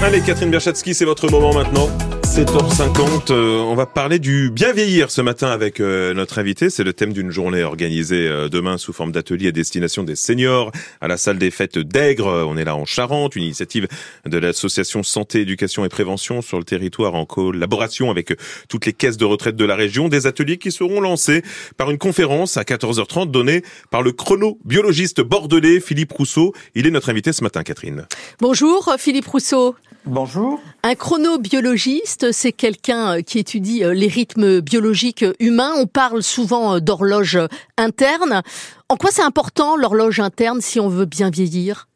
Allez, Catherine Berchatsky, c'est votre moment maintenant. 7h50, euh, on va parler du bien vieillir ce matin avec euh, notre invité. C'est le thème d'une journée organisée euh, demain sous forme d'atelier à destination des seniors à la salle des fêtes d'Aigre. On est là en Charente, une initiative de l'association Santé, Éducation et Prévention sur le territoire en collaboration avec toutes les caisses de retraite de la région. Des ateliers qui seront lancés par une conférence à 14h30 donnée par le chronobiologiste bordelais Philippe Rousseau. Il est notre invité ce matin, Catherine. Bonjour Philippe Rousseau. Bonjour. Un chronobiologiste, c'est quelqu'un euh, qui étudie euh, les rythmes biologiques humains. On parle souvent euh, d'horloge interne. En quoi c'est important l'horloge interne si on veut bien vieillir?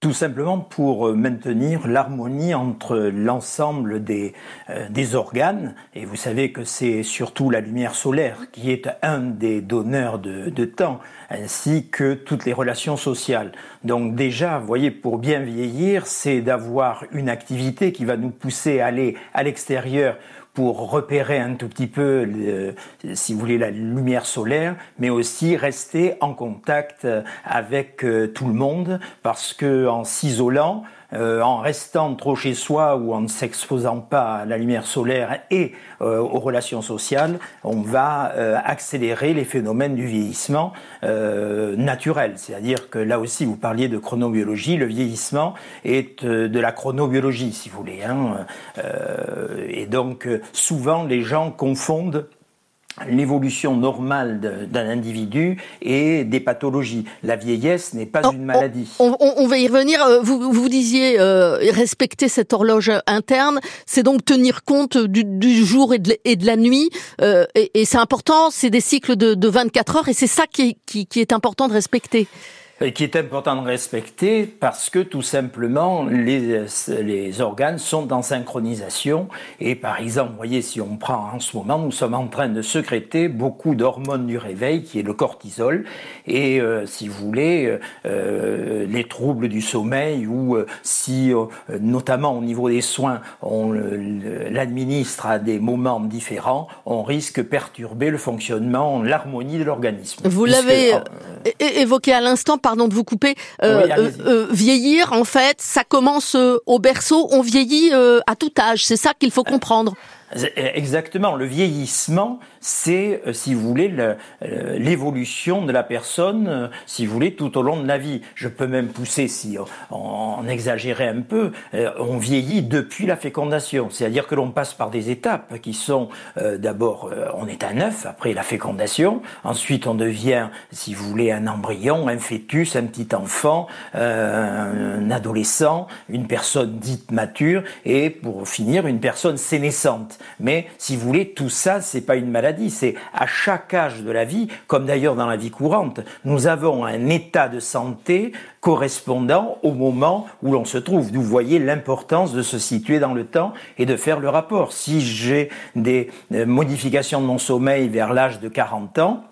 Tout simplement pour euh, maintenir l'harmonie entre l'ensemble des, euh, des organes. Et vous savez que c'est surtout la lumière solaire qui est un des donneurs de, de, temps, ainsi que toutes les relations sociales. Donc déjà, vous voyez, pour bien vieillir, c'est d'avoir une activité qui va nous pousser à aller à l'extérieur repérer un tout petit peu, si vous voulez, la lumière solaire, mais aussi rester en contact avec euh, tout le monde, parce que en s'isolant, euh, en restant trop chez soi ou en ne s'exposant pas à la lumière solaire et euh, aux relations sociales, on va euh, accélérer les phénomènes du vieillissement naturel. C'est-à-dire que là aussi, vous parliez de chronobiologie, le vieillissement est de la chronobiologie, si vous voulez. Hein. et donc, souvent, les gens confondent l'évolution normale d'un individu et des pathologies. La vieillesse n'est pas une maladie. On, va y revenir. Euh, vous, vous disiez euh, respecter cette horloge interne, c'est donc tenir compte du, jour et de, la nuit. Euh, et, c'est important, c'est des cycles de, de 24 heures et c'est ça qui est important de respecter et qui est important de respecter parce que tout simplement les, les organes sont en synchronisation et par exemple, vous voyez, si on prend en ce moment, nous sommes en train de sécréter beaucoup d'hormones du réveil qui est le cortisol et euh, si vous voulez, euh, les troubles du sommeil ou euh, si notamment au niveau des soins, on l'administre à des moments différents, on risque de perturber le fonctionnement, l'harmonie de l'organisme. Vous l'avez évoqué à l'instant pardon de vous couper, euh, euh, euh, vieillir, en fait, ça commence au berceau, on vieillit à tout âge. C'est ça qu'il faut comprendre. Exactement. Le vieillissement, c'est, euh, si vous voulez, euh, l'évolution de la personne, euh, si vous voulez, tout au long de la vie. Je peux même pousser, si on, exagérait un peu, on vieillit depuis la fécondation. C'est-à-dire que l'on passe par des étapes qui sont, d'abord, on est un œuf après la fécondation. Ensuite, on devient, si vous voulez, un embryon, un fœtus, un petit enfant, un adolescent, une personne dite mature, et pour finir, une personne sénescente. Mais si vous voulez, tout ça, c'est pas une maladie, c'est à chaque âge de la vie, comme d'ailleurs dans la vie courante, nous avons un état de santé correspondant au moment où l'on se trouve. Vous voyez l'importance de se situer dans le temps et de faire le rapport. Si j'ai des euh, modifications de mon sommeil vers l'âge de 40 ans,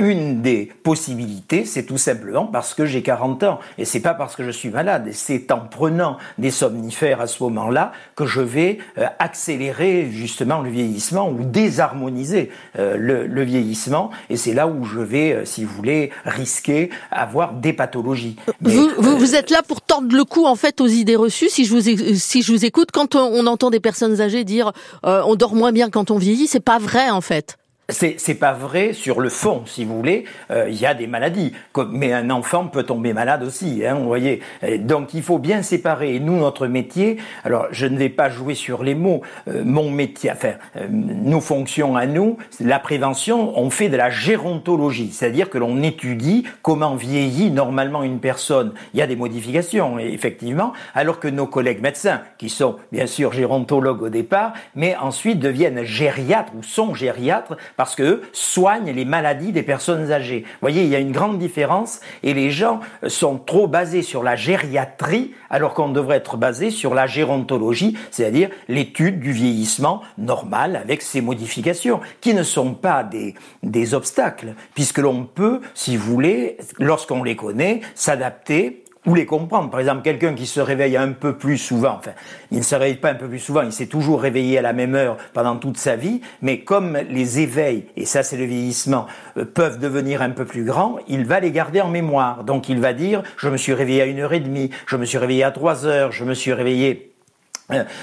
une des possibilités, c'est tout simplement parce que j'ai 40 ans. Et c'est pas parce que je suis malade. C'est en prenant des somnifères à ce moment-là que je vais euh, accélérer justement le vieillissement ou désharmoniser euh, le, vieillissement. Et c'est là où je vais, euh, si vous voulez, risquer avoir des pathologies. vous, vous, êtes là pour tordre le cou en fait aux idées reçues. Si je vous, si je vous écoute, quand on, entend des personnes âgées dire on dort moins bien quand on vieillit, c'est pas vrai en fait. C'est pas vrai sur le fond, si vous voulez. Euh, il y a des maladies, mais un enfant peut tomber malade aussi. Hein, vous voyez. donc il faut bien séparer. Et nous, notre métier. Alors, je ne vais pas jouer sur les mots. Euh, mon métier, enfin, euh, nos fonctions à nous, la prévention. On fait de la gérontologie, c'est-à-dire que l'on étudie comment vieillit normalement une personne. Il y a des modifications, effectivement, alors que nos collègues médecins, qui sont bien sûr gérontologues au départ, mais ensuite deviennent gériatres ou sont gériatres parce que soignent les maladies des personnes âgées. Vous voyez, il y a une grande différence et les gens sont trop basés sur la gériatrie alors qu'on devrait être basé sur la gérontologie, c'est-à-dire l'étude du vieillissement normal avec ses modifications, qui ne sont pas des, des obstacles, puisque l'on peut, si vous voulez, lorsqu'on les connaît, s'adapter ou les comprendre. Par exemple, quelqu'un qui se réveille un peu plus souvent, enfin, il ne se réveille pas un peu plus souvent, il s'est toujours réveillé à la même heure pendant toute sa vie, mais comme les éveils, et ça c'est le vieillissement, euh, peuvent devenir un peu plus grands, il va les garder en mémoire. Donc il va dire, je me suis réveillé à une heure et demie, je me suis réveillé à trois heures, je me suis réveillé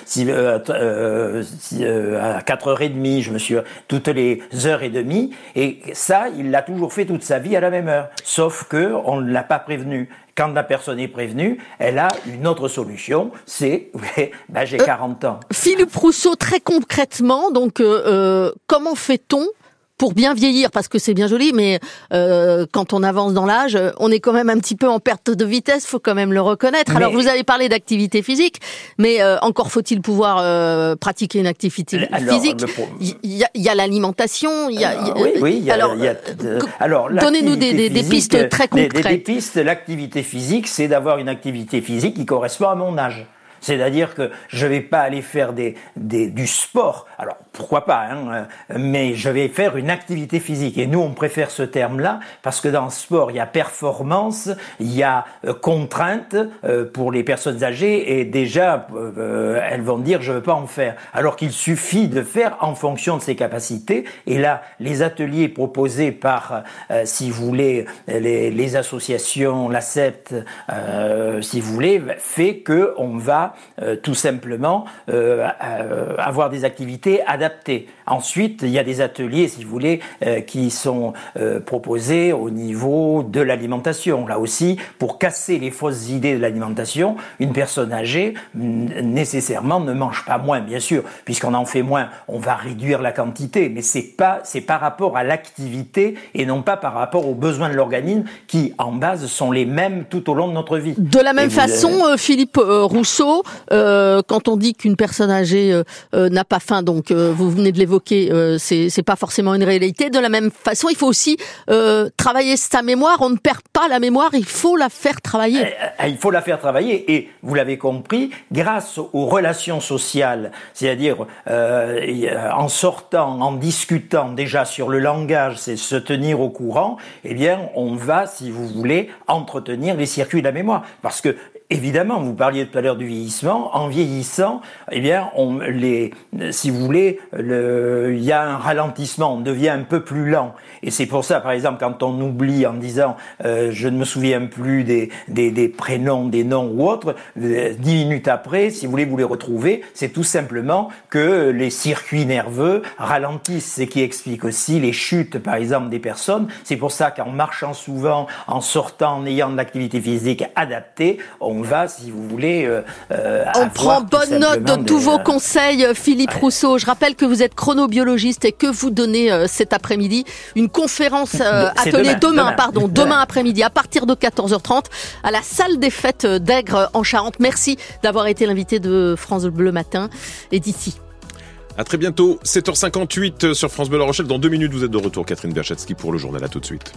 si, euh, euh, si euh, à 4h30, je me suis toutes les heures et demie, et ça, il l'a toujours fait toute sa vie à la même heure. Sauf que on ne l'a pas prévenu. Quand la personne est prévenue, elle a une autre solution, c'est ben, j'ai 40 ans. Philippe Rousseau, très concrètement, donc comment fait-on pour bien vieillir, parce que c'est bien joli, mais euh, quand on avance dans l'âge, on est quand même un petit peu en perte de vitesse, faut quand même le reconnaître. Alors vous avez parlé d'activité physique, mais euh, encore faut-il pouvoir euh, pratiquer une activité physique. Il y, y, a, l'alimentation, il y a, oui, oui, il y a, alors, y a alors donnez-nous des, des, des, pistes très concrètes. Des, des pistes, l'activité physique, c'est d'avoir une activité physique qui correspond à mon âge. C'est-à-dire que je ne vais pas aller faire des, des, du sport. Alors pourquoi pas, hein, mais je vais faire une activité physique. Et nous, on préfère ce terme-là parce que dans le sport, il y a performance, il y a euh, contrainte euh, pour les personnes âgées et déjà, euh, elles vont dire je veux pas en faire. Alors qu'il suffit de faire en fonction de ses capacités. Et là, les ateliers proposés par, si vous voulez, les, les associations, l'ACEPT, si vous voulez, fait que on va tout simplement avoir des activités adaptées Ensuite, il y a des ateliers, si vous voulez, euh, qui sont euh, proposés au niveau de l'alimentation. Là aussi, pour casser les fausses idées de l'alimentation, une personne âgée nécessairement ne mange pas moins, bien sûr, puisqu'on en fait moins, on va réduire la quantité, mais c'est pas c'est par rapport à l'activité et non pas par rapport aux besoins de l'organisme qui, en base, sont les mêmes tout au long de notre vie. De la même façon, euh, Philippe Rousseau, quand on dit qu'une personne âgée n'a pas faim, donc vous venez de l'évoquer, euh, c'est pas forcément une réalité. De la même façon, il faut aussi euh, travailler sa mémoire. On ne perd pas la mémoire, il faut la faire travailler. Eh, il faut la faire travailler et vous l'avez compris, grâce aux relations sociales, c'est-à-dire euh, en sortant, en discutant déjà sur le langage, c'est se tenir au courant. Eh bien, on va, si vous voulez, entretenir les circuits de la mémoire, parce que Évidemment, vous parliez tout à l'heure du vieillissement. En vieillissant, eh bien, on, les, si vous voulez, le, il y a un ralentissement, on devient un peu plus lent. Et c'est pour ça, par exemple, quand on oublie en disant euh, je ne me souviens plus des, des, prénoms, des noms ou autres, euh, dix minutes après, si vous voulez vous les retrouver, c'est tout simplement que les circuits nerveux ralentissent, ce qui explique aussi les chutes, par exemple, des personnes. C'est pour ça qu'en marchant souvent, en sortant, en ayant de l'activité physique adaptée, on va, si vous voulez. Euh, euh on prend bonne note de tous vos euh, conseils, euh, Philippe Rousseau. Je rappelle que vous êtes chronobiologiste et que vous donnez cet après-midi une conférence atelier demain, pardon, demain après-midi à partir de 14h30 à la salle des fêtes d'Aigre en Charente. Merci d'avoir été l'invité de France Bleu Matin et d'ici. À très bientôt, 7h58 sur France Bleu La Rochelle. Dans deux minutes, vous êtes de retour, Catherine Berchatsky, pour le journal. À tout de suite.